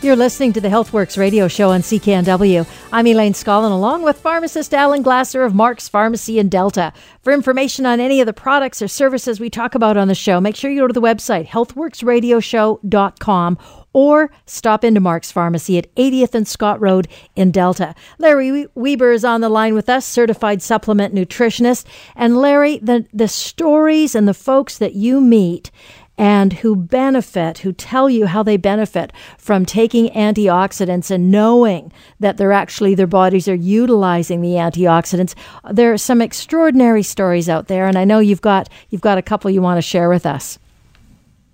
You're listening to the HealthWorks radio show on CKNW. I'm Elaine Scollin, along with pharmacist Alan Glasser of Mark's Pharmacy in Delta. For information on any of the products or services we talk about on the show, make sure you go to the website, healthworksradioshow.com, or stop into Mark's Pharmacy at 80th and Scott Road in Delta. Larry Weber is on the line with us, certified supplement nutritionist. And Larry, the, the stories and the folks that you meet and who benefit, who tell you how they benefit from taking antioxidants and knowing that they're actually, their bodies are utilizing the antioxidants. There are some extraordinary stories out there, and I know you've got, you've got a couple you want to share with us.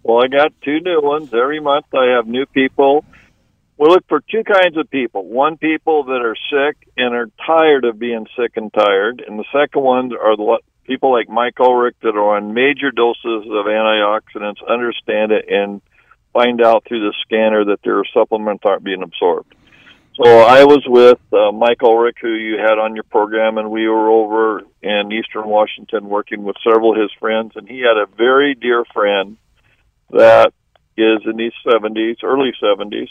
Well, I got two new ones. Every month I have new people. We look for two kinds of people. One, people that are sick and are tired of being sick and tired. And the second ones are the people like Mike Ulrich that are on major doses of antioxidants, understand it, and find out through the scanner that their supplements aren't being absorbed. So I was with uh, Mike Ulrich, who you had on your program, and we were over in Eastern Washington working with several of his friends, and he had a very dear friend that is in his 70s, early 70s,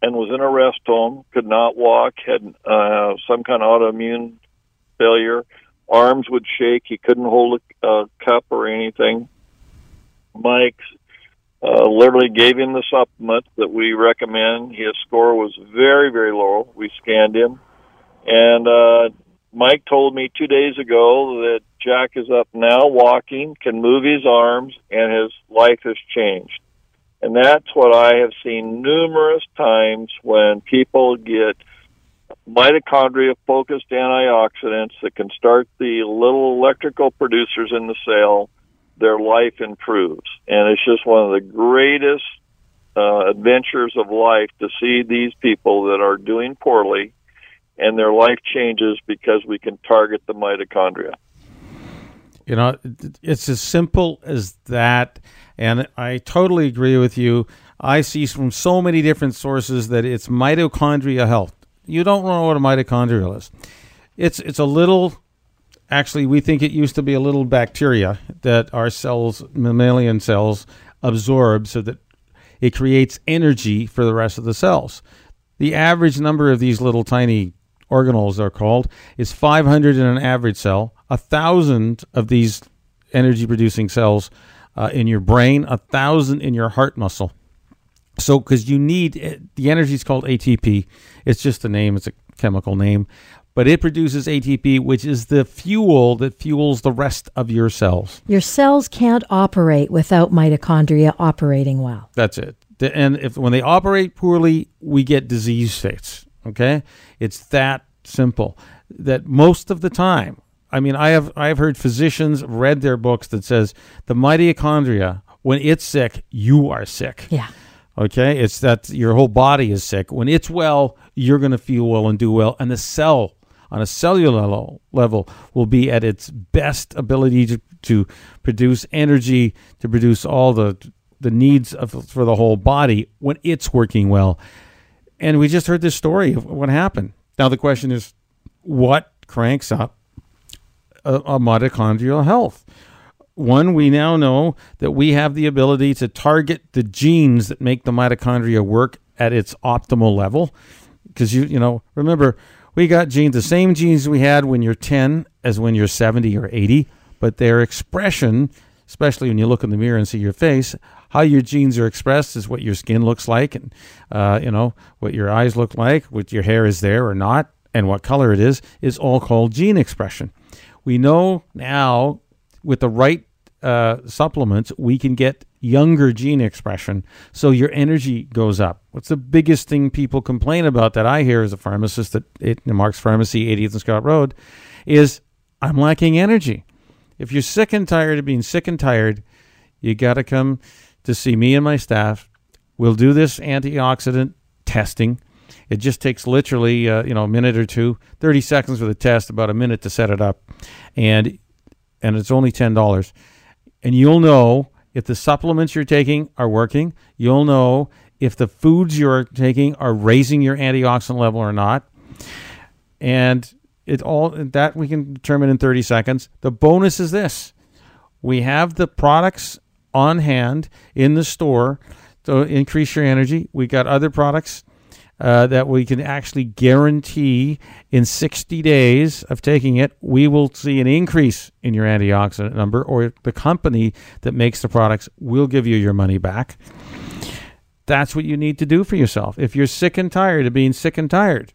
and was in a rest home, could not walk, had uh, some kind of autoimmune failure. Arms would shake. He couldn't hold a, a cup or anything. Mike uh, literally gave him the supplement that we recommend. His score was very, very low. We scanned him. And uh, Mike told me two days ago that Jack is up now walking, can move his arms, and his life has changed. And that's what I have seen numerous times when people get mitochondria focused antioxidants that can start the little electrical producers in the cell, their life improves. And it's just one of the greatest uh, adventures of life to see these people that are doing poorly and their life changes because we can target the mitochondria. You know, it's as simple as that. And I totally agree with you. I see from so many different sources that it's mitochondria health. You don't know what a mitochondria is. It's it's a little actually we think it used to be a little bacteria that our cells mammalian cells absorb so that it creates energy for the rest of the cells. The average number of these little tiny organelles are called, is 500 in an average cell, a thousand of these energy producing cells uh, in your brain, a thousand in your heart muscle. So, because you need eh, the energy is called ATP. It's just a name, it's a chemical name, but it produces ATP, which is the fuel that fuels the rest of your cells. Your cells can't operate without mitochondria operating well. That's it. And if when they operate poorly, we get disease states. Okay, it's that simple. That most of the time, I mean, I have I have heard physicians read their books that says the mitochondria when it's sick, you are sick. Yeah. Okay, it's that your whole body is sick. When it's well, you're going to feel well and do well, and the cell on a cellular level will be at its best ability to, to produce energy, to produce all the the needs of, for the whole body when it's working well. And we just heard this story of what happened. Now the question is, what cranks up a, a mitochondrial health? One, we now know that we have the ability to target the genes that make the mitochondria work at its optimal level. Because you, you know, remember, we got genes, the same genes we had when you're 10 as when you're 70 or 80, but their expression, especially when you look in the mirror and see your face, how your genes are expressed is what your skin looks like, and uh, you know what your eyes look like, what your hair is there or not, and what color it is is all called gene expression. We know now with the right uh, supplements we can get younger gene expression, so your energy goes up. What's the biggest thing people complain about that I hear as a pharmacist at, at Mark's Pharmacy, 80th and Scott Road, is I'm lacking energy. If you're sick and tired of being sick and tired, you got to come to see me and my staff. We'll do this antioxidant testing. It just takes literally, uh, you know, a minute or two, 30 seconds for the test, about a minute to set it up. And and it's only $10. And you'll know if the supplements you're taking are working. You'll know if the foods you're taking are raising your antioxidant level or not. And it all that we can determine in 30 seconds. The bonus is this. We have the products on hand in the store to increase your energy. We got other products uh, that we can actually guarantee in 60 days of taking it, we will see an increase in your antioxidant number, or the company that makes the products will give you your money back. That's what you need to do for yourself. If you're sick and tired of being sick and tired.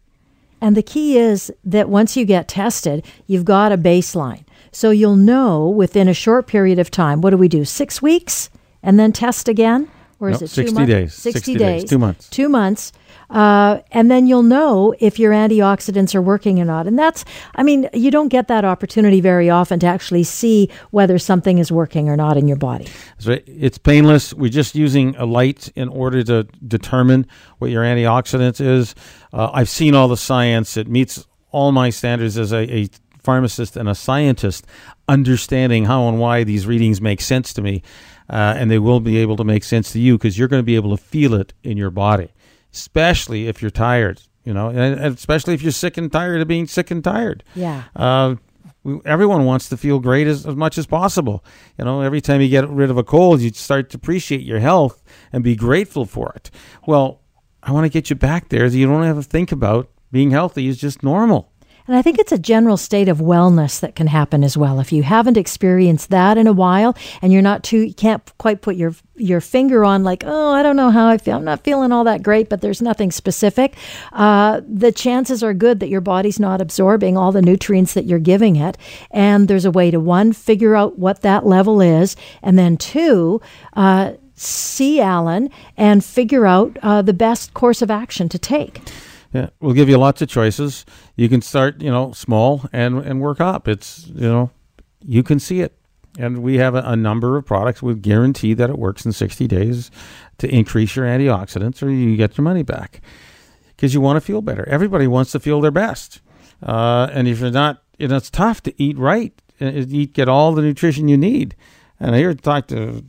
And the key is that once you get tested, you've got a baseline. So you'll know within a short period of time. What do we do? Six weeks and then test again? Or is No, it 60 two months? days. 60 days, two months. Two months. Uh, and then you'll know if your antioxidants are working or not. And that's, I mean, you don't get that opportunity very often to actually see whether something is working or not in your body. So it's painless. We're just using a light in order to determine what your antioxidants is. Uh, I've seen all the science. It meets all my standards as a, a pharmacist and a scientist, understanding how and why these readings make sense to me. Uh, and they will be able to make sense to you because you're going to be able to feel it in your body, especially if you're tired. You know, and, and especially if you're sick and tired of being sick and tired. Yeah. Uh, we, everyone wants to feel great as, as much as possible. You know, every time you get rid of a cold, you start to appreciate your health and be grateful for it. Well, I want to get you back there so you don't have to think about being healthy is just normal. And I think it's a general state of wellness that can happen as well. If you haven't experienced that in a while and you're not too, you can't quite put your your finger on like, oh, I don't know how I feel. I'm not feeling all that great, but there's nothing specific. Uh, the chances are good that your body's not absorbing all the nutrients that you're giving it. And there's a way to one, figure out what that level is, and then two, uh, see Alan and figure out uh, the best course of action to take. Yeah, we'll give you lots of choices. You can start, you know, small and and work up. It's you know, you can see it, and we have a, a number of products with guarantee that it works in sixty days to increase your antioxidants, or you get your money back because you want to feel better. Everybody wants to feel their best, uh, and if you're not, you know, it's tough to eat right, and eat get all the nutrition you need. And I hear talk to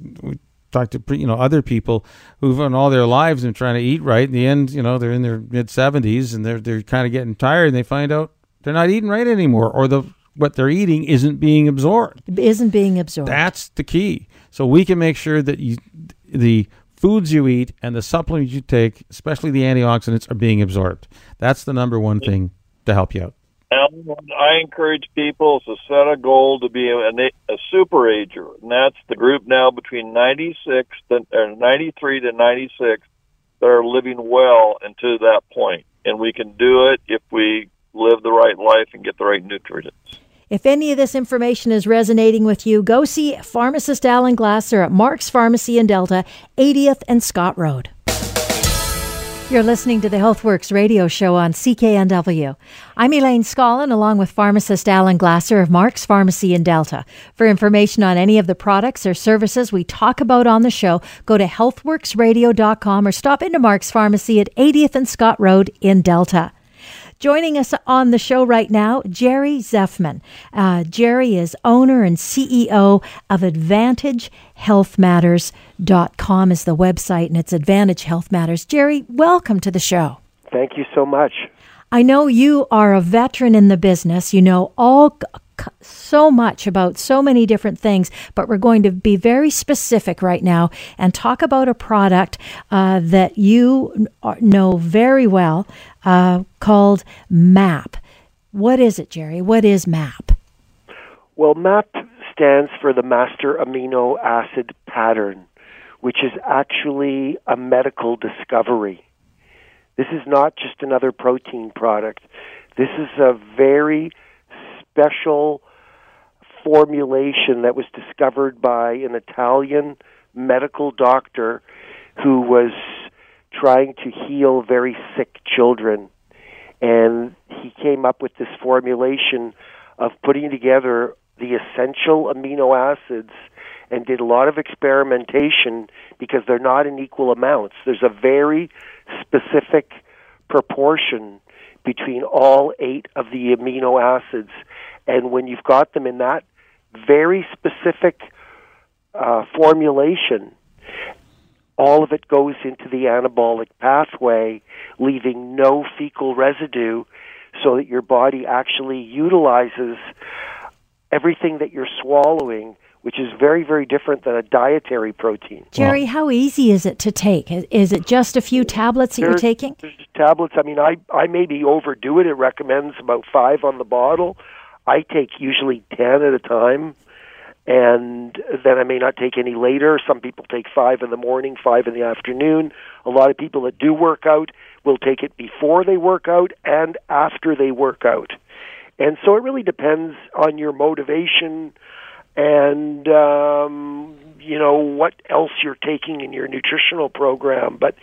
talk to you know other people who've run all their lives and trying to eat right. In the end, you know, they're in their mid seventies and they're they're kind of getting tired, and they find out they're not eating right anymore, or the what they're eating isn't being absorbed. Isn't being absorbed. That's the key. So we can make sure that you the foods you eat and the supplements you take, especially the antioxidants, are being absorbed. That's the number one thing to help you out. Alan, I encourage people to set a goal to be a, a super ager, and that's the group now between 96 to, or 93 to 96 that are living well into that point. And we can do it if we live the right life and get the right nutrients. If any of this information is resonating with you, go see pharmacist Alan Glasser at Mark's Pharmacy in Delta, 80th and Scott Road. You're listening to the HealthWorks radio show on CKNW. I'm Elaine Scollin, along with pharmacist Alan Glasser of Mark's Pharmacy in Delta. For information on any of the products or services we talk about on the show, go to healthworksradio.com or stop into Mark's Pharmacy at 80th and Scott Road in Delta. Joining us on the show right now, Jerry Zeffman. Uh, Jerry is owner and CEO of AdvantageHealthMatters.com is the website, and it's Advantage Health Matters. Jerry, welcome to the show. Thank you so much. I know you are a veteran in the business. You know all so much about so many different things, but we're going to be very specific right now and talk about a product uh, that you know very well uh, called MAP. What is it, Jerry? What is MAP? Well, MAP stands for the Master Amino Acid Pattern, which is actually a medical discovery. This is not just another protein product. This is a very special formulation that was discovered by an Italian medical doctor who was trying to heal very sick children. And he came up with this formulation of putting together the essential amino acids and did a lot of experimentation because they're not in equal amounts. There's a very specific proportion between all eight of the amino acids. And when you've got them in that very specific uh, formulation, all of it goes into the anabolic pathway, leaving no fecal residue, so that your body actually utilizes everything that you're swallowing, which is very, very different than a dietary protein. Jerry, how easy is it to take? Is it just a few tablets that you're taking? There's tablets. I mean, I I maybe overdo it. It recommends about five on the bottle. I take usually ten at a time, and then I may not take any later. Some people take five in the morning, five in the afternoon. A lot of people that do work out will take it before they work out and after they work out. And so it really depends on your motivation and um, you know what else you're taking in your nutritional program. But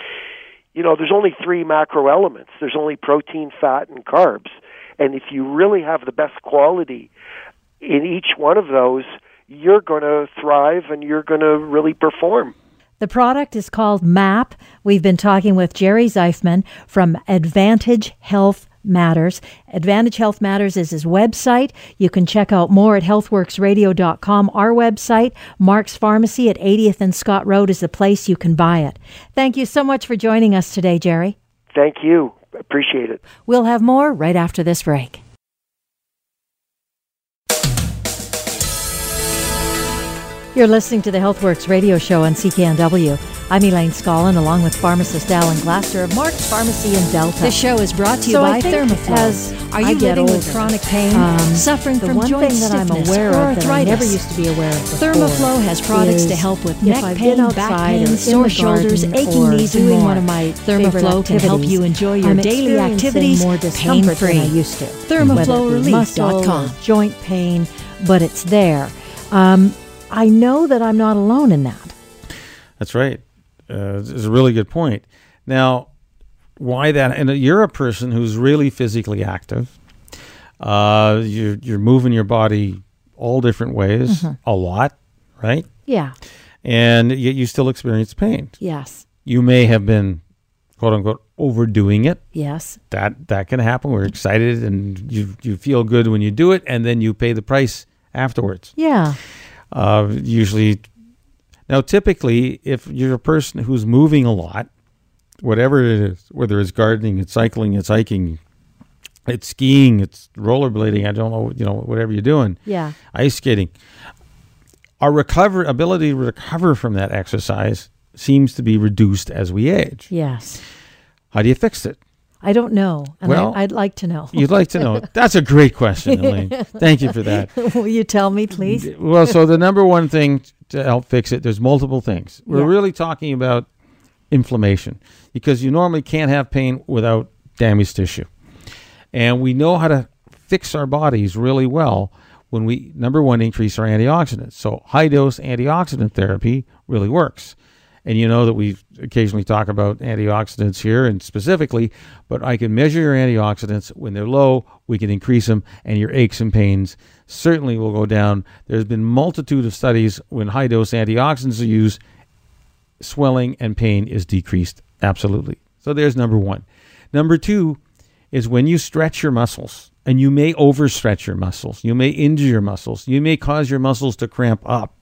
you know, there's only three macro elements. There's only protein, fat, and carbs. And if you really have the best quality in each one of those, you're going to thrive and you're going to really perform. The product is called MAP. We've been talking with Jerry Zeifman from Advantage Health Matters. Advantage Health Matters is his website. You can check out more at healthworksradio.com. Our website, Mark's Pharmacy at 80th and Scott Road, is the place you can buy it. Thank you so much for joining us today, Jerry. Thank you. Appreciate it. We'll have more right after this break. You're listening to the HealthWorks radio show on CKNW. I'm Elaine Scollin, along with pharmacist Alan Glasser of Mark's Pharmacy in Delta. The show is brought to you So by Thermoflow. as Are you I living older, with chronic pain, um, suffering from joint thing that I'm stiffness aware or of that I arthritis? never used to be aware of before Thermoflow has products to help with neck pain, back pain, sore shoulders, aching knees, and doing more. one of my favorite Thermoflow can help you enjoy your I'm daily activities more discomfort than I pain-free. used to. Whether it be muscle joint pain, but it's there. Um, I know that I'm not alone in that. That's right. Uh, it's a really good point. Now, why that? And you're a person who's really physically active. Uh, you're you're moving your body all different ways, a lot, right? Yeah. And yet you still experience pain. Yes. You may have been, quote unquote, overdoing it. Yes. That that can happen. We're excited and you you feel good when you do it, and then you pay the price afterwards. Yeah. Uh, usually, now typically, if you're a person who's moving a lot, whatever it is, whether it's gardening, it's cycling, it's hiking, it's skiing, it's rollerblading, I don't know, you know, whatever you're doing, Yeah. ice skating, our recover ability to recover from that exercise seems to be reduced as we age. Yes. How do you fix it? I don't know. And Well, I, I'd like to know. You'd like to know. That's a great question, Elaine. Thank you for that. Will you tell me, please? Well, so the number one thing to help fix it, there's multiple things. We're Yeah. really talking about inflammation because you normally can't have pain without damaged tissue. And we know how to fix our bodies really well when we, number one, increase our antioxidants. So high dose antioxidant therapy really works. And you know that we occasionally talk about antioxidants here and specifically, but I can measure your antioxidants. When they're low, we can increase them, and your aches and pains certainly will go down. There's been multitude of studies when high dose antioxidants are used, swelling and pain is decreased. Absolutely. So there's number one. Number two is when you stretch your muscles, and you may overstretch your muscles, you may injure your muscles, you may cause your muscles to cramp up,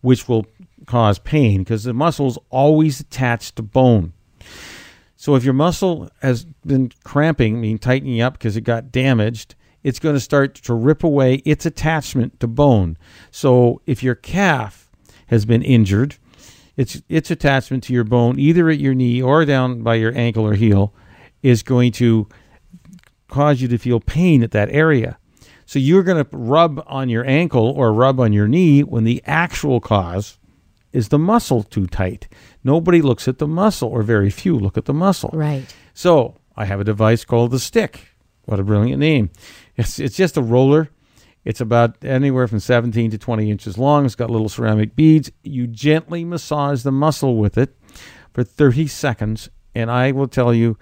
which will cause pain because the muscle's always attached to bone. So if your muscle has been cramping, meaning tightening up because it got damaged, it's going to start to rip away its attachment to bone. So if your calf has been injured, its its attachment to your bone, either at your knee or down by your ankle or heel, is going to cause you to feel pain at that area. So you're going to rub on your ankle or rub on your knee when the actual cause is the muscle too tight. Nobody looks at the muscle, or very few look at the muscle. Right. So I have a device called the stick. What a brilliant name! It's it's just a roller. It's about anywhere from 17 to 20 inches long. It's got little ceramic beads. You gently massage the muscle with it for 30 seconds. And I will tell you,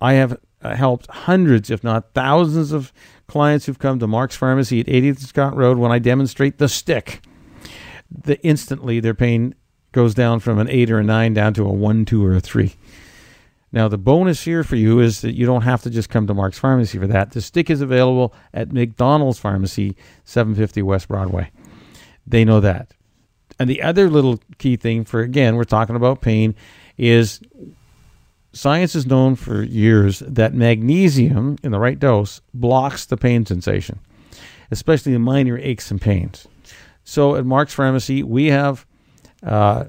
I have uh, helped hundreds, if not thousands, of clients who've come to Mark's Pharmacy at 80th Scott Road when I demonstrate the stick. The instantly their pain goes down from an eight or a nine down to a one, two, or a three. Now, the bonus here for you is that you don't have to just come to Mark's Pharmacy for that. The stick is available at McDonald's Pharmacy, 750 West Broadway. They know that. And the other little key thing for, again, we're talking about pain, is science has known for years that magnesium in the right dose blocks the pain sensation, especially the minor aches and pains. So at Mark's Pharmacy, we have uh,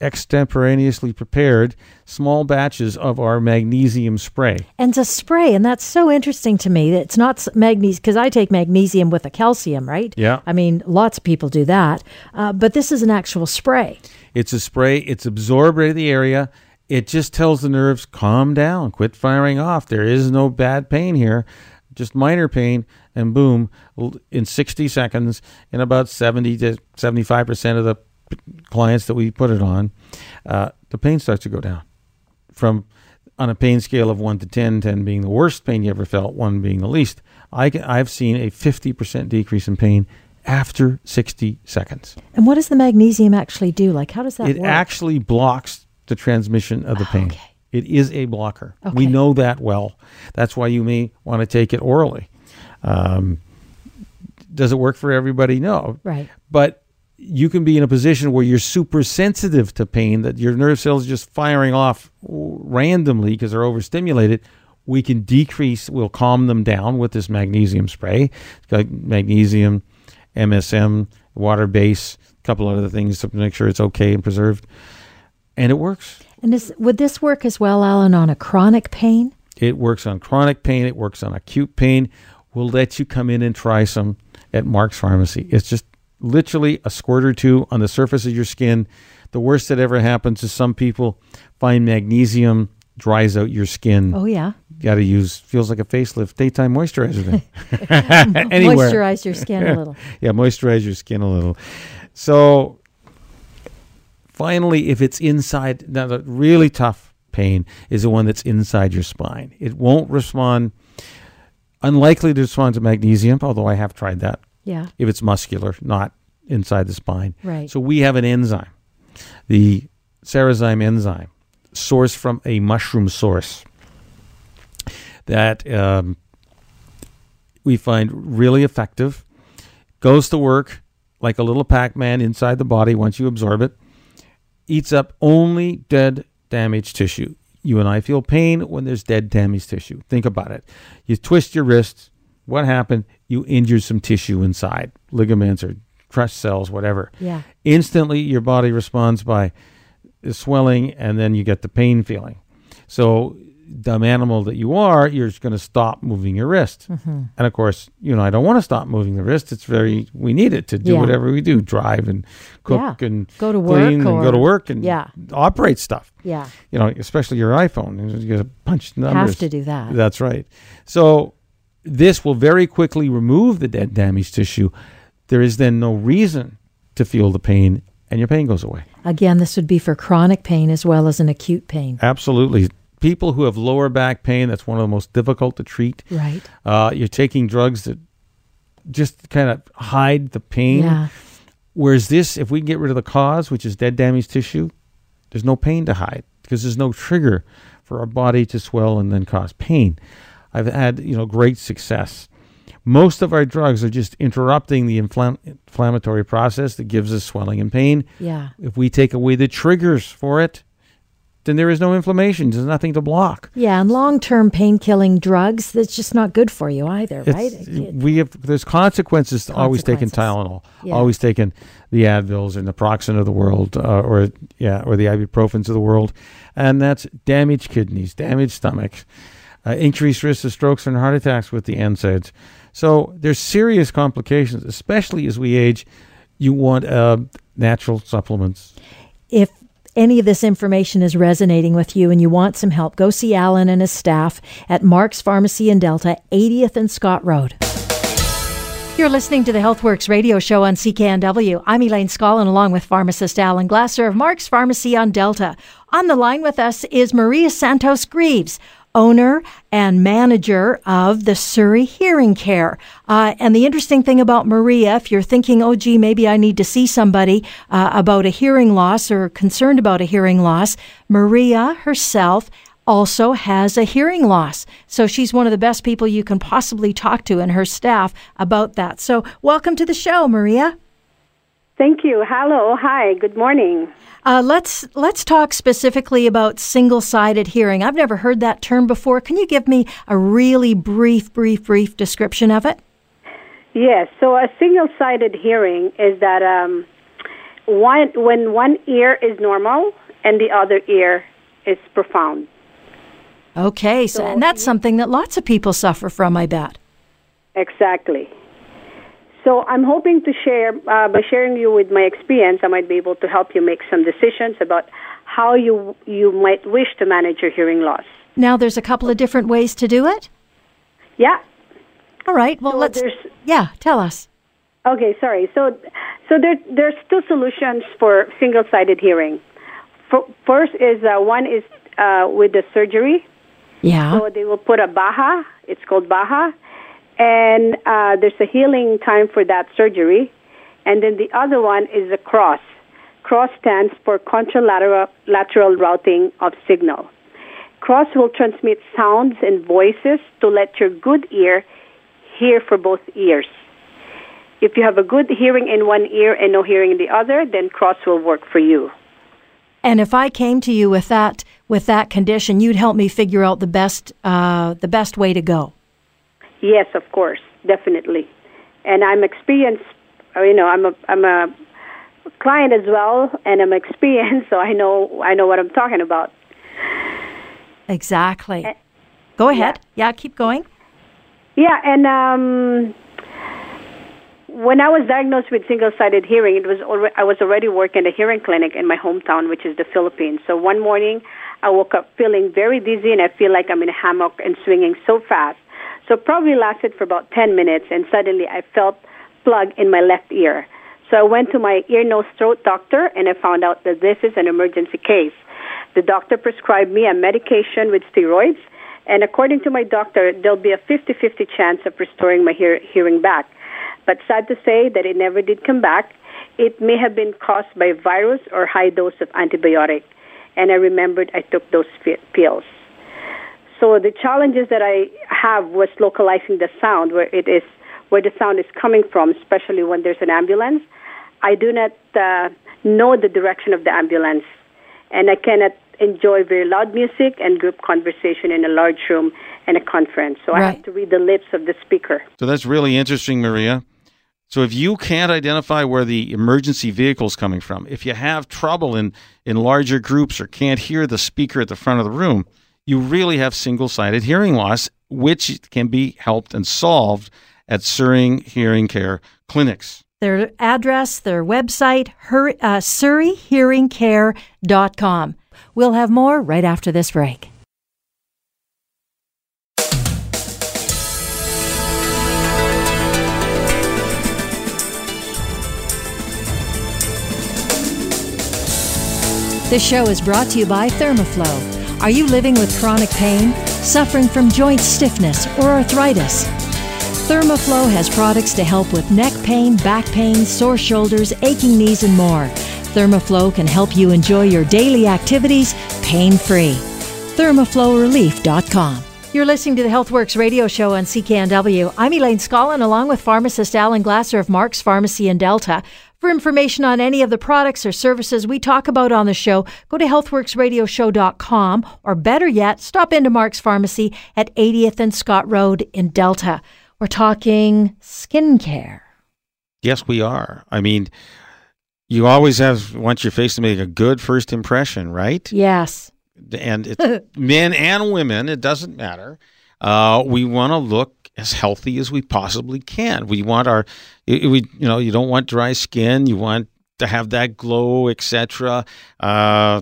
extemporaneously prepared small batches of our magnesium spray. And it's a spray, and that's so interesting to me. It's not magnesium because I take magnesium with a calcium, right? Yeah. I mean, lots of people do that, uh, but this is an actual spray. It's a spray. It's absorbed right in the area. It just tells the nerves, calm down, quit firing off. There is no bad pain here, just minor pain, and boom, in 60 seconds, in about 70 to 75% of the clients that we put it on, uh, the pain starts to go down. From on a pain scale of 1 to 10, 10 being the worst pain you ever felt, 1 being the least, I can, I've seen a 50% decrease in pain after 60 seconds. And what does the magnesium actually do? Like, how does that it work? actually blocks the transmission of the pain. Okay. It is a blocker. Okay. We know that well. That's why you may want to take it orally. Um, does it work for everybody? No. right. But you can be in a position where you're super sensitive to pain, that your nerve cells are just firing off randomly because they're overstimulated. We can decrease, we'll calm them down with this magnesium spray. It's got magnesium, MSM, water base, a couple other things to make sure it's okay and preserved. And it works. And is, would this work as well, Alan, on a chronic pain? It works on chronic pain. It works on acute pain. We'll let you come in and try some at Mark's Pharmacy. It's just literally a squirt or two on the surface of your skin. The worst that ever happens is some people find magnesium dries out your skin. Oh, yeah. Got to use feels like a facelift daytime moisturizer. Then anywhere, Moisturize your skin a little. yeah, moisturize your skin a little. So finally, if it's inside, now the really tough pain is the one that's inside your spine. It won't respond, unlikely to respond to magnesium, although I have tried that. Yeah. If it's muscular, not inside the spine. Right. So we have an enzyme, the Sarazyme enzyme, sourced from a mushroom source that um, we find really effective. Goes to work like a little Pac-Man inside the body once you absorb it. Eats up only dead, damaged tissue. You and I feel pain when there's dead, damaged tissue. Think about it. You twist your wrist. What happened? You injured some tissue inside, ligaments or crushed cells, whatever. Yeah. Instantly, your body responds by swelling, and then you get the pain feeling. So, dumb animal that you are, you're just going to stop moving your wrist. Mm-hmm. And of course, you know, I don't want to stop moving the wrist. It's very we need it to do Yeah. whatever we do, drive and cook Yeah. and Go to clean work and go to work and Yeah. operate stuff. Yeah. You know, especially your iPhone. You to punch numbers. Have to do that. That's right. So this will very quickly remove the dead damaged tissue. There is then no reason to feel the pain, and your pain goes away. Again, this would be for chronic pain as well as an acute pain. Absolutely. People who have lower back pain, that's one of the most difficult to treat. Right. Uh, you're taking drugs that just kind of hide the pain. Yeah. Whereas this, if we get rid of the cause, which is dead damaged tissue, there's no pain to hide because there's no trigger for our body to swell and then cause pain. I've had you know great success. Most of our drugs are just interrupting the inflam- inflammatory process that gives us swelling and pain. Yeah. If we take away the triggers for it, then there is no inflammation. There's nothing to block. Yeah, and long-term pain-killing drugs that's just not good for you either, right? It's- It- we have there's consequences to always taking Tylenol, Yeah. always taking the Advils and the Proxen of the world, uh, or yeah, or the ibuprofens of the world, and that's damaged kidneys, damaged stomachs, uh, increased risk of strokes and heart attacks with the NSAIDs. So there's serious complications, especially as we age. You want uh, natural supplements. if any of this information is resonating with you and you want some help, go see Alan and his staff at Mark's Pharmacy in Delta, 80th and Scott Road. You're listening to the HealthWorks radio show on CKNW. I'm Elaine Scollin along with pharmacist Alan Glasser of Mark's Pharmacy on Delta. On the line with us is Maria Santos Greaves, owner and manager of the Surrey Hearing Care. Uh, and the interesting thing about Maria, if you're thinking, oh, gee, maybe I need to see somebody uh, about a hearing loss or concerned about a hearing loss, Maria herself also has a hearing loss. So she's one of the best people you can possibly talk to and her staff about that. So welcome to the show, Maria. Thank you. Hello. Hi. Good morning. Uh, let's let's talk specifically about single-sided hearing. I've never heard that term before. Can you give me a really brief, brief, brief description of it? Yes. So a single-sided hearing is that um, one when one ear is normal and the other ear is profound. Okay, so, and that's something that lots of people suffer from, I bet. Exactly. So I'm hoping to share, uh, by sharing you with my experience, I might be able to help you make some decisions about how you you might wish to manage your hearing loss. Now, there's a couple of different ways to do it. Yeah. All right. Well, So let's. Yeah, tell us. Okay. Sorry. So, so there there's two solutions for single-sided hearing. F- first is uh, one is uh, with the surgery. Yeah. So they will put a Baha. It's called Baha, and uh, there's a healing time for that surgery. And then the other one is a cross. Cross stands for contralateral lateral routing of signal. Cross will transmit sounds and voices to let your good ear hear for both ears. If you have a good hearing in one ear and no hearing in the other, then cross will work for you. And if I came to you with that with that condition, you'd help me figure out the best uh, the best way to go. Yes, of course, definitely. And I'm experienced. uh, You know, I'm a I'm a client as well, and I'm experienced, so I know I know what I'm talking about. Exactly. Go ahead. Yeah, keep going. Yeah, and um, when I was diagnosed with single-sided hearing, it was already, I was already working at a hearing clinic in my hometown, which is the Philippines. So one morning, I woke up feeling very dizzy, and I feel like I'm in a hammock and swinging so fast. So probably lasted for about 10 minutes, and suddenly I felt plug in my left ear. So I went to my ear, nose, throat doctor, and I found out that this is an emergency case. The doctor prescribed me a medication with steroids, and according to my doctor, there'll be a 50-50 chance of restoring my hear- hearing back. But sad to say that it never did come back. It may have been caused by virus or high dose of antibiotic. And I remembered I took those pills. So the challenges that I have was localizing the sound where it is where the sound is coming from, especially when there's an ambulance. I do not uh, know the direction of the ambulance, and I cannot enjoy very loud music and group conversation in a large room and a conference. So I have to read the lips of the speaker. So that's really interesting, Maria. So if you can't identify where the emergency vehicle is coming from, if you have trouble in, in larger groups or can't hear the speaker at the front of the room, you really have single sided hearing loss, which can be helped and solved at Surrey Hearing Care clinics. Their address, their website, her, uh, surreyhearingcare.com. We'll have more right after this break. This show is brought to you by Thermoflow. Are you living with chronic pain, suffering from joint stiffness, or arthritis? Thermoflow has products to help with neck pain, back pain, sore shoulders, aching knees, and more. Thermoflow can help you enjoy your daily activities pain free. ThermoflowRelief.com. You're listening to the HealthWorks radio show on CKNW. I'm Elaine Scollin, along with pharmacist Alan Glasser of Mark's Pharmacy in Delta. For information on any of the products or services we talk about on the show, go to healthworksradioshow.com or better yet, stop into Mark's Pharmacy at 80th and Scott Road in Delta. We're talking skincare. Yes, we are. I mean, you always have want your face to make a good first impression, right? Yes. and it's men and women it doesn't matter uh, we want to look as healthy as we possibly can we want our we you know you don't want dry skin you want to have that glow etc uh,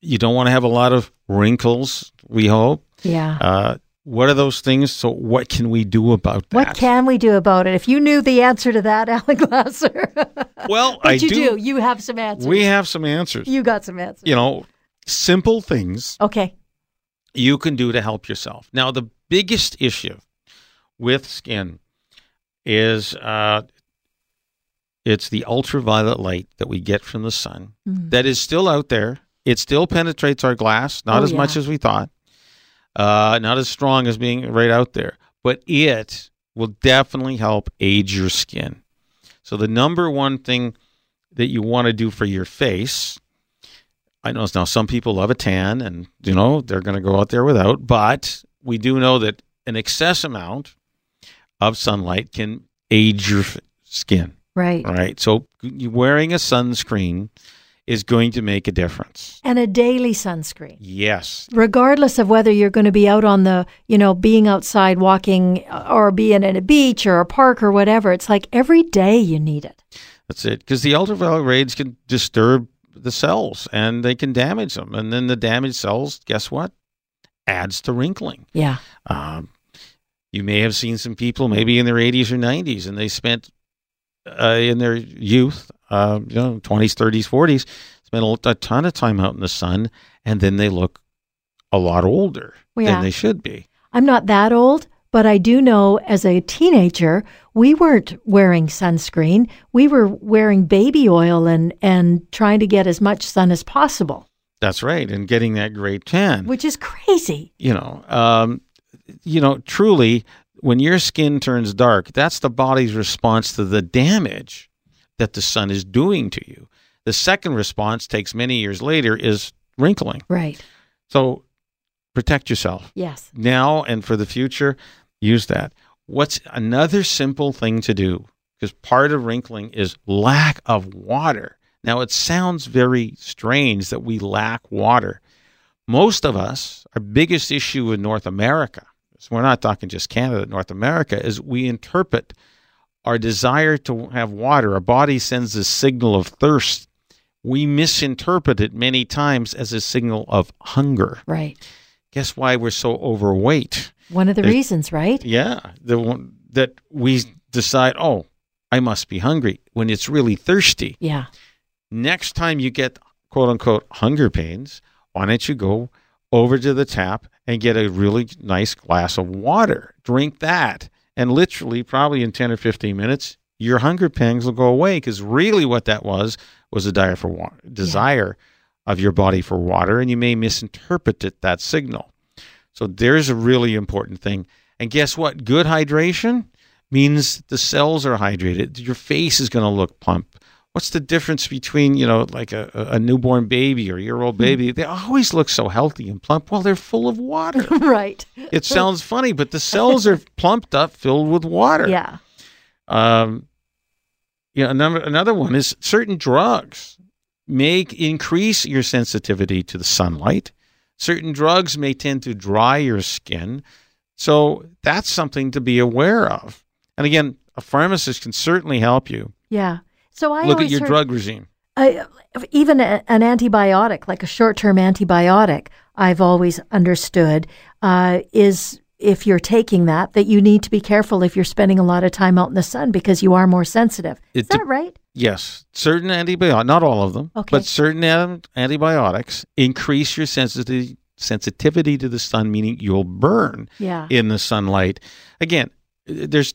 you don't want to have a lot of wrinkles we hope Yeah. uh, what are those things? So what can we do about that? What can we do about it? If you knew the answer to that, Alan Glasser. well, but I you do. You have some answers. We have some answers. You got some answers. You know, simple things Okay. you can do to help yourself. Now, the biggest issue with skin is uh, it's the ultraviolet light that we get from the sun that is still out there. It still penetrates our glass, not Oh, as much as we thought, uh, not as strong as being right out there, but it will definitely help age your skin. So, the number one thing that you want to do for your face I know now some people love a tan and you know they're going to go out there without, but we do know that an excess amount of sunlight can age your skin, Right. right? So wearing a sunscreen is going to make a difference. And a daily sunscreen. Yes. Regardless of whether you're going to be out on the, you know, being outside walking uh, or being at a beach or a park or whatever, it's like every day you need it. That's it. Because the ultraviolet rays can disturb the cells and they can damage them. And then the damaged cells, guess what? Adds to wrinkling. Yeah. Um, you may have seen some people maybe in their 80s or 90s, and they spent uh, in their youth, uh, you know, 20s, 30s, 40s, spent a, a ton of time out in the sun, and then they look a lot older yeah. than they should be. I'm not that old, but I do know as a teenager, we weren't wearing sunscreen. We were wearing baby oil and, and trying to get as much sun as possible, That's right, and getting that great tan. which is crazy. you know, um, you know, truly, when your skin turns dark, that's the body's response to the damage that the sun is doing to you. The second response takes many years later is wrinkling. Right. So protect yourself Yes. now and for the future. Use that. What's another simple thing to do? Because part of wrinkling is lack of water. Now, it sounds very strange that we lack water. Most of us, our biggest issue in North America, so we're not talking just Canada, North America, is we interpret our desire to have water. Our body sends a signal of thirst. We misinterpret it many times as a signal of hunger Right. guess why we're so overweight? One of the There's- reasons, right? Yeah, the one that we decide, oh, I must be hungry when it's really thirsty. Yeah. Next time you get quote unquote hunger pains, why don't you go over to the tap and get a really nice glass of water? Drink that. And literally, probably in 10 or 15 minutes, your hunger pangs will go away because really what that was was a desire for wa- desire of your body for water, and you may misinterpret it, that signal. So there's a really important thing. And guess what? Good hydration means the cells are hydrated. Your face is going to look plump. What's the difference between, you know, like a, a newborn baby or a year old baby? They always look so healthy and plump. Well, they're full of water. right. it sounds funny, but the cells are plumped up, filled with water. Yeah. Um, you know, another another one is certain drugs may increase your sensitivity to the sunlight. Certain drugs may tend to dry your skin, so that's something to be aware of. And again, a pharmacist can certainly help you. Yeah. So I Look at your heard- drug regime. I, even a, an antibiotic, like a short term antibiotic, I've always understood uh, is if you're taking that, that you need to be careful if you're spending a lot of time out in the sun because you are more sensitive. Is It that right? Yes, certain antibiotics, not all of them, Okay. but certain an- antibiotics increase your sensitivity sensitivity to the sun, meaning you'll burn Yeah. in the sunlight. Again, there's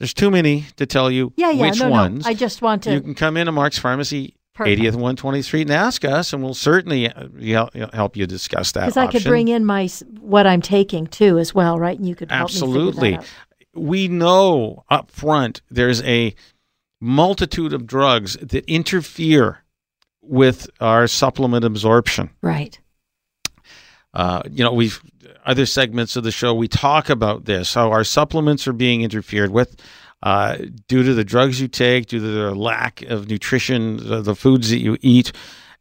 there's too many to tell you Yeah, yeah. which no, ones. no. I just want to. you can come into Mark's Pharmacy, Perfect. 80th 120th Street, and ask us, and we'll certainly uh, help you discuss that. Because I could bring in my what I'm taking too as well, right? And you could help Absolutely. Me that out. we know up front there's a multitude of drugs that interfere with our supplement absorption. Right. Uh, you know, we've other segments of the show we talk about this how our supplements are being interfered with uh, due to the drugs you take, due to the lack of nutrition, the, the foods that you eat,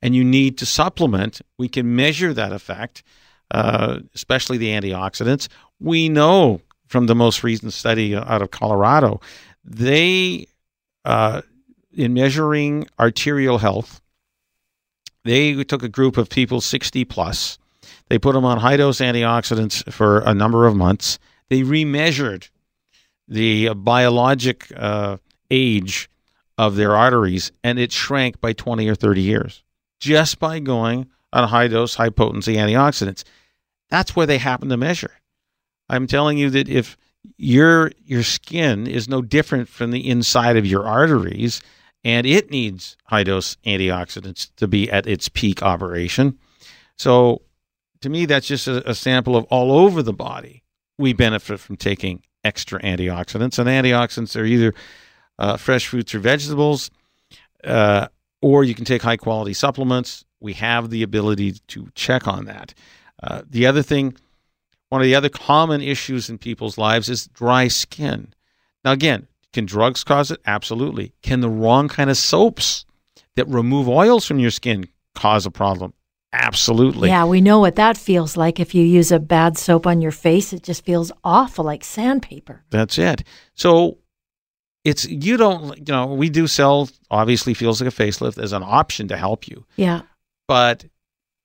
and you need to supplement. We can measure that effect, uh, especially the antioxidants. We know from the most recent study out of Colorado, they uh, in measuring arterial health, they took a group of people 60 plus They put them on high dose antioxidants for a number of months. They remeasured the biologic uh, age of their arteries, and it shrank by 20 or 30 years just by going on high dose, high potency antioxidants. That's where they happen to measure. I'm telling you that if your your skin is no different from the inside of your arteries, and it needs high dose antioxidants to be at its peak operation. So, to me, that's just a, a sample of all over the body. We benefit from taking extra antioxidants, and antioxidants are either uh, fresh fruits or vegetables, uh, or you can take high quality supplements. We have the ability to check on that. Uh, the other thing, one of the other common issues in people's lives is dry skin. Now, again, can drugs cause it? Absolutely. Can the wrong kind of soaps that remove oils from your skin cause a problem? Absolutely. Yeah, we know what that feels like. If you use a bad soap on your face, it just feels awful like sandpaper. That's it. So it's you don't you know we do sell obviously feels like a facelift as an option to help you. Yeah. But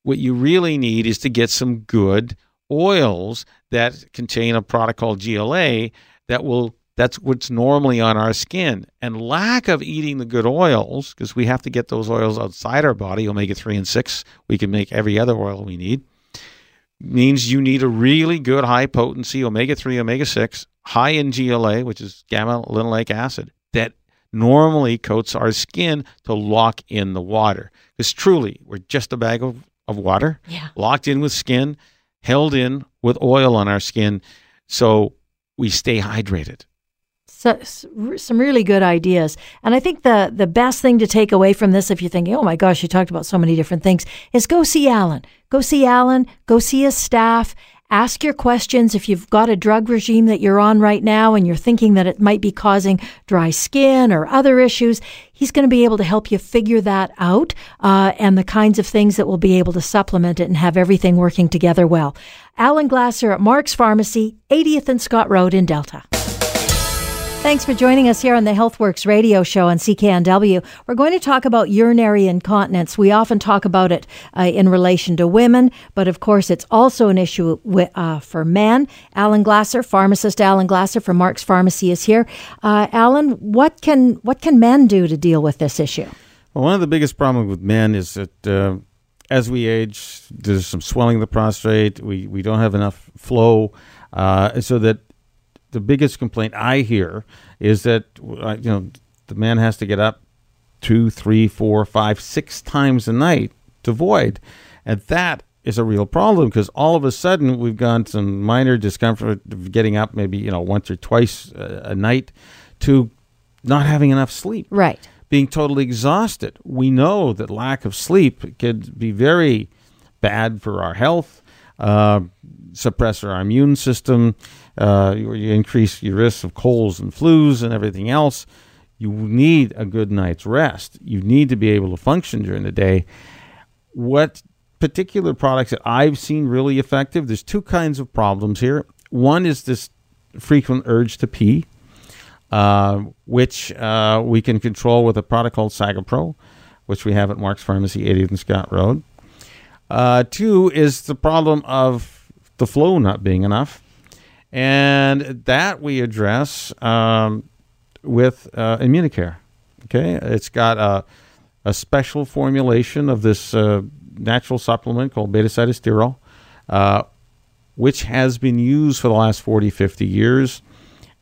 what you really need is to get some good oils that contain a product called GLA that will that's what's normally on our skin. And lack of eating the good oils, because we have to get those oils outside our body, omega 3 and 6, we can make every other oil we need, means you need a really good high potency omega 3, omega 6, high in GLA, which is gamma linoleic acid, that normally coats our skin to lock in the water. Because truly, we're just a bag of, of water, Yeah. locked in with skin, held in with oil on our skin. So we stay hydrated. So, some really good ideas. And I think the, the best thing to take away from this, if you're thinking, oh my gosh, you talked about so many different things, is go see Alan. Go see Alan, go see his staff. Ask your questions if you've got a drug regime that you're on right now and you're thinking that it might be causing dry skin or other issues. He's going to be able to help you figure that out uh, and the kinds of things that will be able to supplement it and have everything working together well. Alan Glasser at Mark's Pharmacy, 80th and Scott Road in Delta. Thanks for joining us here on the HealthWorks radio show on CKNW. We're going to talk about urinary incontinence. We often talk about it uh, in relation to women, but of course, it's also an issue uh, for men. Alan Glasser, pharmacist Alan Glasser from Mark's Pharmacy, is here. Uh, Alan, what can what can men do to deal with this issue? Well, one of the biggest problems with men is that uh, as we age, there's some swelling of the prostate. We we don't have enough flow, uh, so that the biggest complaint I hear is that uh, you know the man has to get up two, three, four, five, six times a night to void, and that is a real problem because all of a sudden we've gone some minor discomfort of getting up maybe you know once or twice a, a night to not having enough sleep Right. being totally exhausted. We know that lack of sleep could be very bad for our health, uh, suppress our immune system, uh, you, you increase your risk of colds and flus and everything else. You need a good night's rest. You need to be able to function during the day. What particular products that I've seen really effective? There's two kinds of problems here. One is this frequent urge to pee uh, which uh, we can control with a product called Sagapro, which we have at Mark's Pharmacy, 80th and Scott Road. Uh, two is the problem of the flow not being enough, and that we address um, with uh, Immunicare. Okay, it's got a, a special formulation of this uh, natural supplement called beta sitosterol, uh, which has been used for the last 40, 50 years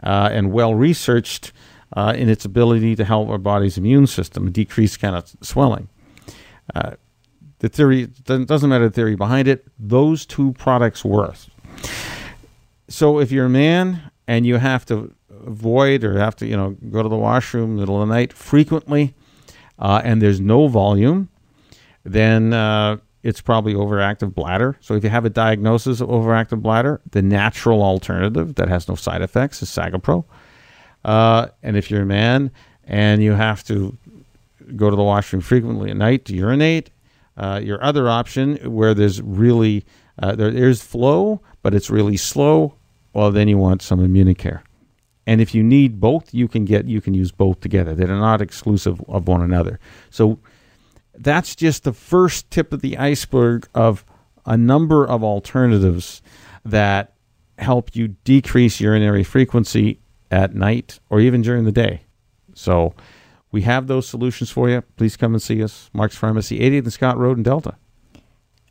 uh, and well researched uh, in its ability to help our body's immune system decrease kind of swelling. Uh, the theory doesn't matter the theory behind it; those two products work. So if you're a man and you have to avoid or have to you know go to the washroom in the middle of the night frequently, uh, and there's no volume, then uh, it's probably overactive bladder. So if you have a diagnosis of overactive bladder, the natural alternative that has no side effects is Sagapro. Uh, and if you're a man and you have to go to the washroom frequently at night to urinate, uh, your other option where there's really uh, there is flow, but it's really slow. Well, then you want some Immunicare. And if you need both, you can get you can use both together. They're not exclusive of one another. So that's just the first tip of the iceberg of a number of alternatives that help you decrease urinary frequency at night or even during the day. So we have those solutions for you. Please come and see us. Mark's Pharmacy, 80th and Scott Road in Delta.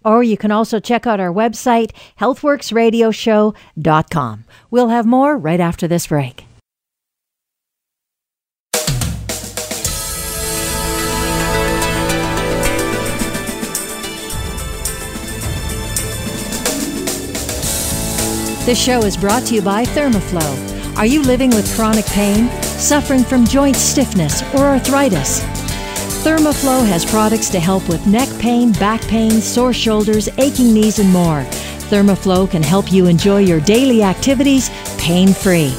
Or you can also check out our website, healthworksradioshow.com. We'll have more right after this break. This show is brought to you by Thermoflow. Are you living with chronic pain, suffering from joint stiffness, or arthritis? Thermoflow has products to help with neck pain, back pain, sore shoulders, aching knees, and more. Thermoflow can help you enjoy your daily activities pain free.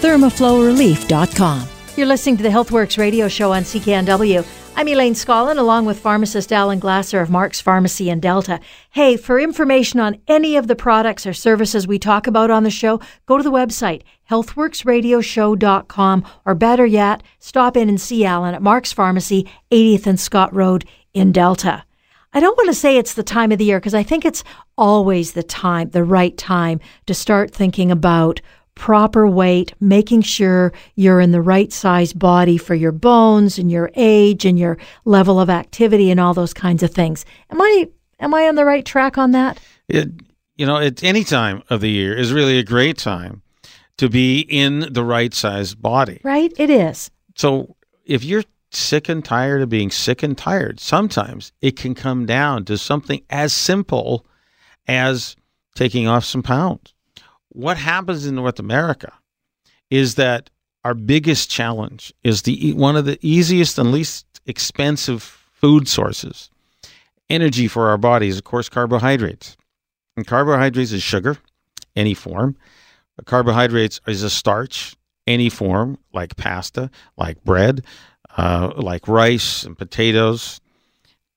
ThermoflowRelief.com. You're listening to the HealthWorks radio show on CKNW. I'm Elaine Scollin, along with pharmacist Alan Glasser of Mark's Pharmacy in Delta. Hey, for information on any of the products or services we talk about on the show, go to the website, healthworksradioshow.com, or better yet, stop in and see Alan at Mark's Pharmacy, 80th and Scott Road in Delta. I don't want to say it's the time of the year because I think it's always the time, the right time to start thinking about proper weight, making sure you're in the right size body for your bones and your age and your level of activity and all those kinds of things. Am I am I on the right track on that? It, you know, at any time of the year is really a great time to be in the right size body. Right? It is. So if you're sick and tired of being sick and tired, sometimes it can come down to something as simple as taking off some pounds. What happens in North America is that our biggest challenge is the one of the easiest and least expensive food sources. Energy for our bodies, of course, carbohydrates. And carbohydrates is sugar, any form. Carbohydrates is a starch, any form, like pasta, like bread, uh, like rice and potatoes,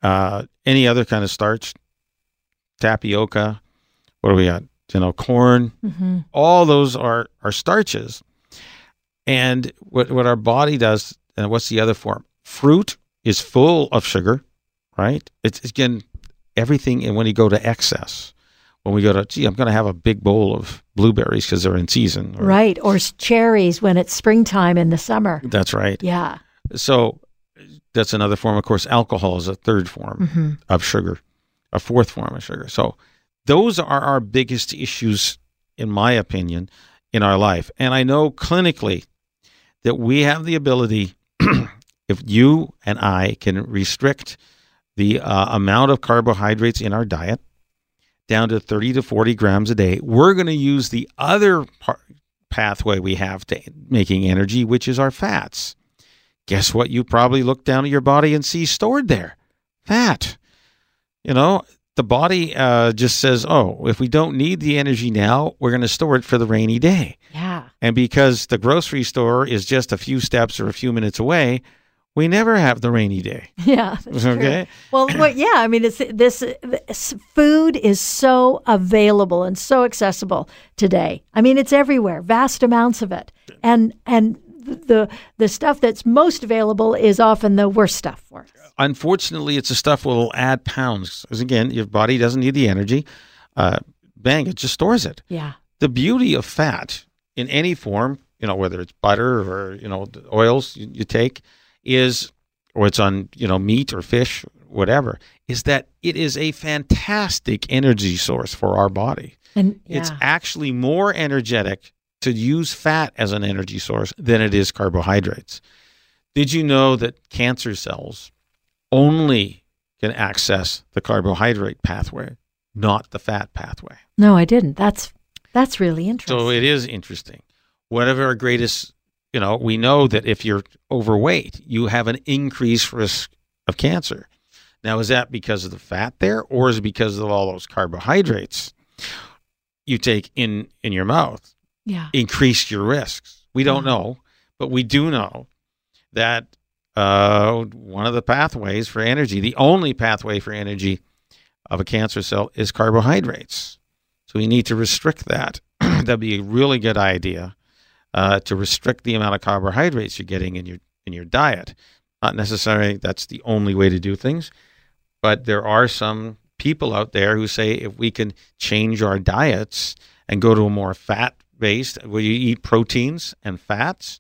uh, any other kind of starch, tapioca. What do we got? You know, corn. Mm-hmm. All those are are starches. And what what our body does, and what's the other form? Fruit is full of sugar, right? It's again everything. And when you go to excess, when we go to, gee, I'm going to have a big bowl of blueberries because they're in season. or- Right. Or cherries when it's springtime in the summer. That's right. Yeah. So that's another form. Of course, alcohol is a third form Mm-hmm. of sugar, a fourth form of sugar. So those are our biggest issues, in my opinion, in our life. And I know clinically that we have the ability, if you and I can restrict the uh, amount of carbohydrates in our diet down to 30 to 40 grams a day, we're going to use the other par- pathway we have to making energy, which is our fats. Guess what? You probably look down at your body and see stored there fat. You know, the body uh, just says, oh, if we don't need the energy now, we're going to store it for the rainy day. Yeah. And because the grocery store is just a few steps or a few minutes away, we never have the rainy day. Yeah. that's true. Okay. Well, yeah, I mean, it's this, this food is so available and so accessible today. I mean, it's everywhere, vast amounts of it, and and the the stuff that's most available is often the worst stuff for us. Unfortunately, it's the stuff will add pounds. Because again, your body doesn't need the energy. Uh, bang, it just stores it. Yeah. the beauty of fat in any form, you know, whether it's butter or you know the oils you, you take, is or it's on you know meat or fish, whatever, is that it is a fantastic energy source for our body. And yeah. It's actually more energetic to use fat as an energy source than it is carbohydrates. Did you know that cancer cells only can access the carbohydrate pathway, not the fat pathway? no, I didn't. That's that's really interesting. So it is interesting. One of our greatest, you know, we know that if you're overweight, you have an increased risk of cancer. Now, is that because of the fat there, or is it because of all those carbohydrates you take in in your mouth yeah. increase your risks? We don't know, but we do know that uh, one of the pathways for energy, the only pathway for energy of a cancer cell, is carbohydrates. So we need to restrict that. That'd be a really good idea uh, to restrict the amount of carbohydrates you're getting in your in your diet. Not necessarily that's the only way to do things, but there are some people out there who say if we can change our diets and go to a more fat based, where you eat proteins and fats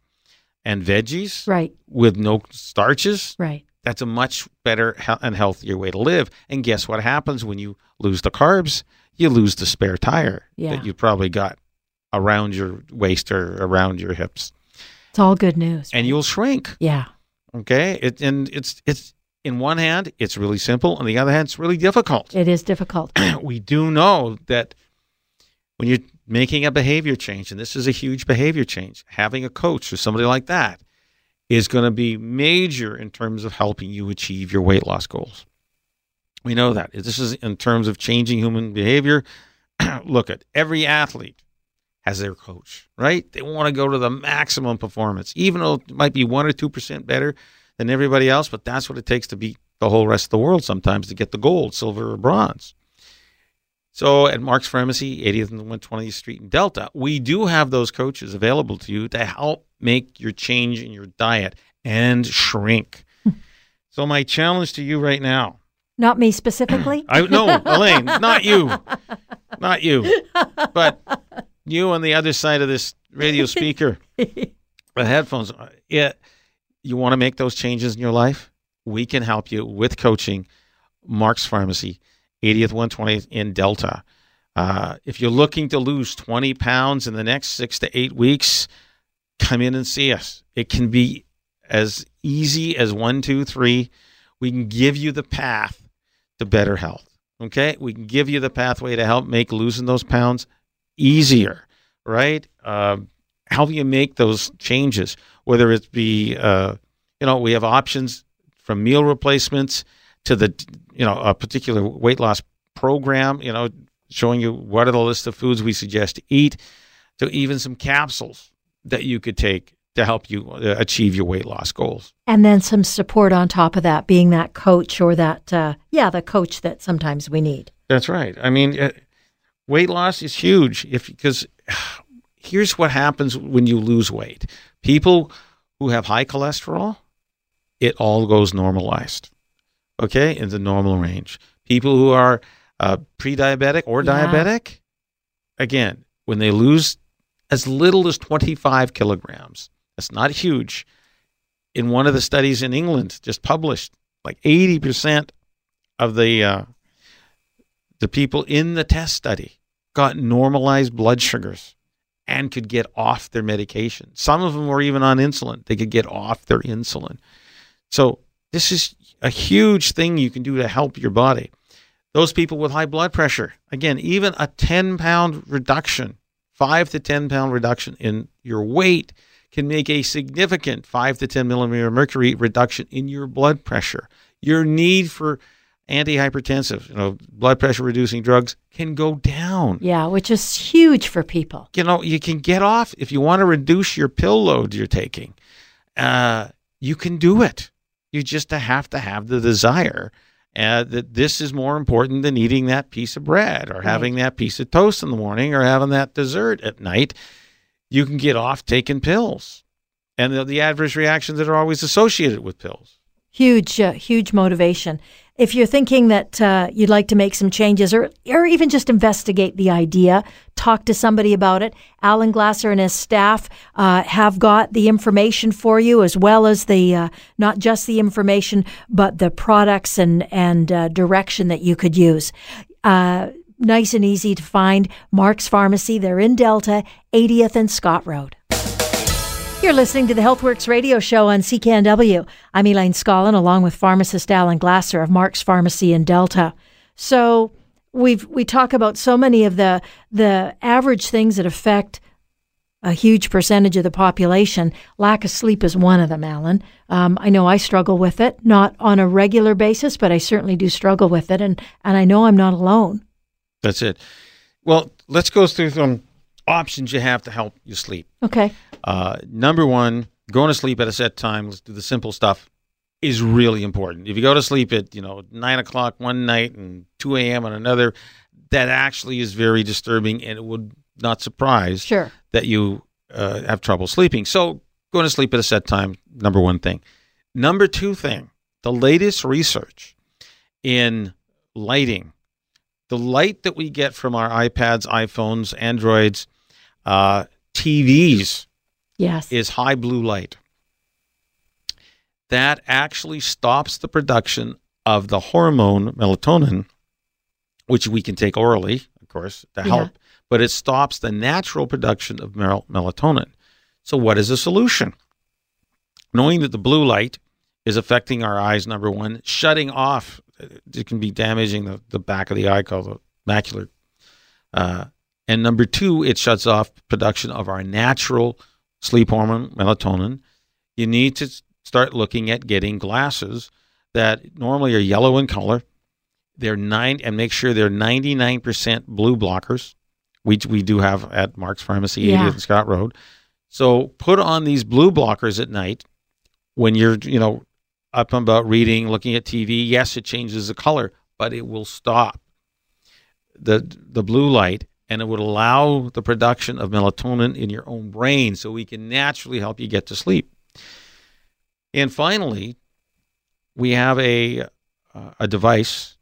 and veggies Right. with no starches, Right. that's a much better and healthier way to live. And guess what happens when you lose the carbs? You lose the spare tire Yeah. that you probably got around your waist or around your hips, It's all good news. and you'll shrink. yeah. Okay, it, and it's it's in one hand it's really simple, on the other hand it's really difficult. It is difficult. we do know that when you're making a behavior change, and this is a huge behavior change, having a coach or somebody like that is going to be major in terms of helping you achieve your weight loss goals. We know that. This is in terms of changing human behavior. Look at every athlete has their coach, right? They want to go to the maximum performance, even though it might be one or two percent better than everybody else, but that's what it takes to beat the whole rest of the world sometimes to get the gold, silver, or bronze. So at Mark's Pharmacy, 80th and 120th Street in Delta, we do have those coaches available to you to help make your change in your diet and shrink. so my challenge to you right now, Not me specifically. I no, Elaine, not you, not you, but you on the other side of this radio speaker, the headphones. Uh, yeah, you want to make those changes in your life? We can help you with coaching. Mark's Pharmacy, 80th 120th in Delta. Uh, if you're looking to lose 20 pounds in the next six to eight weeks, come in and see us. It can be as easy as one, two, three. We can give you the path to better health. Okay, we can give you the pathway to help make losing those pounds easier, right? Uh, help you make those changes, whether it be, uh, you know, we have options from meal replacements to the, you know, a particular weight loss program, you know, showing you what are the list of foods we suggest to eat, to even some capsules that you could take to help you uh, achieve your weight loss goals. and then some support on top of that, being that coach or that, uh, yeah, the coach that sometimes we need. That's right. I mean, uh, weight loss is huge if because here's what happens when you lose weight. People who have high cholesterol, it all goes normalized. Okay, in the normal range. People who are uh, pre-diabetic or Yeah. diabetic, again, when they lose as little as 25 kilograms, that's not huge. In one of the studies in England just published, like 80% of the uh, the people in the test study got normalized blood sugars and could get off their medication. Some of them were even on insulin. They could get off their insulin. So this is a huge thing you can do to help your body. Those people with high blood pressure, again, even a 10 pound reduction, five to 10 pound reduction in your weight can make a significant five to 10 millimeter mercury reduction in your blood pressure. Your need for antihypertensive, you know, blood pressure reducing drugs can go down. Yeah, which is huge for people. You know, you can get off if you want to reduce your pill load you're taking. Uh, you can do it. You just have to have the desire uh, that this is more important than eating that piece of bread or having that piece of toast in the morning or having that dessert at night. You can get off taking pills and the, the adverse reactions that are always associated with pills. Huge, uh, huge motivation. If you're thinking that uh, you'd like to make some changes or, or even just investigate the idea, talk to somebody about it. Alan Glasser and his staff uh, have got the information for you, as well as the uh, not just the information, but the products and and uh, direction that you could use. Uh, nice and easy to find. Mark's Pharmacy. They're in Delta, 80th and Scott Road. You're listening to the HealthWorks radio show on CKNW. I'm Elaine Scollin, along with pharmacist Alan Glasser of Mark's Pharmacy in Delta. So we've we talk about so many of the the average things that affect a huge percentage of the population. Lack of sleep is one of them, Alan. Um, I know I struggle with it, not on a regular basis, but I certainly do struggle with it, and and I know I'm not alone. That's it. Well, let's go through some options you have to help you sleep. Okay. Uh, number one, going to sleep at a set time. Let's do the simple stuff. Is really important. If you go to sleep at you know nine o'clock one night and two a.m. on another, that actually is very disturbing, and it would not surprise Sure. that you uh, have trouble sleeping. So going to sleep at a set time. Number one thing. Number two thing. The latest research in lighting the light that we get from our iPads, iPhones, Androids, uh, TVs Yes. is high blue light. That actually stops the production of the hormone melatonin, which we can take orally, of course, to Yeah. help, but it stops the natural production of mel- melatonin. So, what is the solution? Knowing that the blue light is affecting our eyes, number one, shutting off, it can be damaging the, the back of the eye called the macular. Uh, and number two, it shuts off production of our natural sleep hormone, melatonin. You need to start looking at getting glasses that normally are yellow in color. They're nine, and make sure they're 99% blue blockers. We, we do have at Mark's Pharmacy, Yeah. 80th and Scott Road. So put on these blue blockers at night when you're, you know, up and about reading, looking at TV. Yes, it changes the color, but it will stop the the blue light and it would allow the production of melatonin in your own brain so we can naturally help you get to sleep. And finally, we have a uh, a device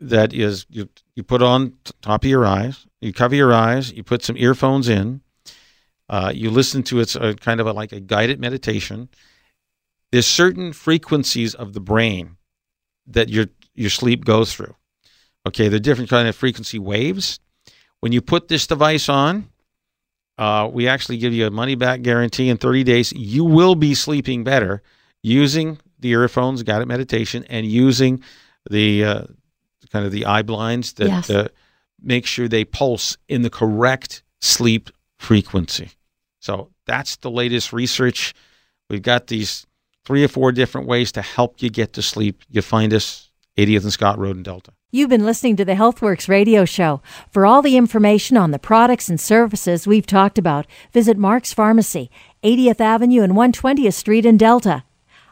that is you you put on t- top of your eyes, you cover your eyes, you put some earphones in, uh, you listen to it's a kind of a, like a guided meditation. There's certain frequencies of the brain that your your sleep goes through. Okay, they're different kind of frequency waves. When you put this device on, uh, we actually give you a money back guarantee in 30 days. You will be sleeping better using the earphones, guided meditation, and using the uh, kind of the eye blinds that Yes. uh, make sure they pulse in the correct sleep frequency. So that's the latest research. We've got these three or four different ways to help you get to sleep. You find us 80th and Scott Road in Delta. You've been listening to the HealthWorks radio show. For all the information on the products and services we've talked about, visit Mark's Pharmacy, 80th Avenue and 120th Street in Delta.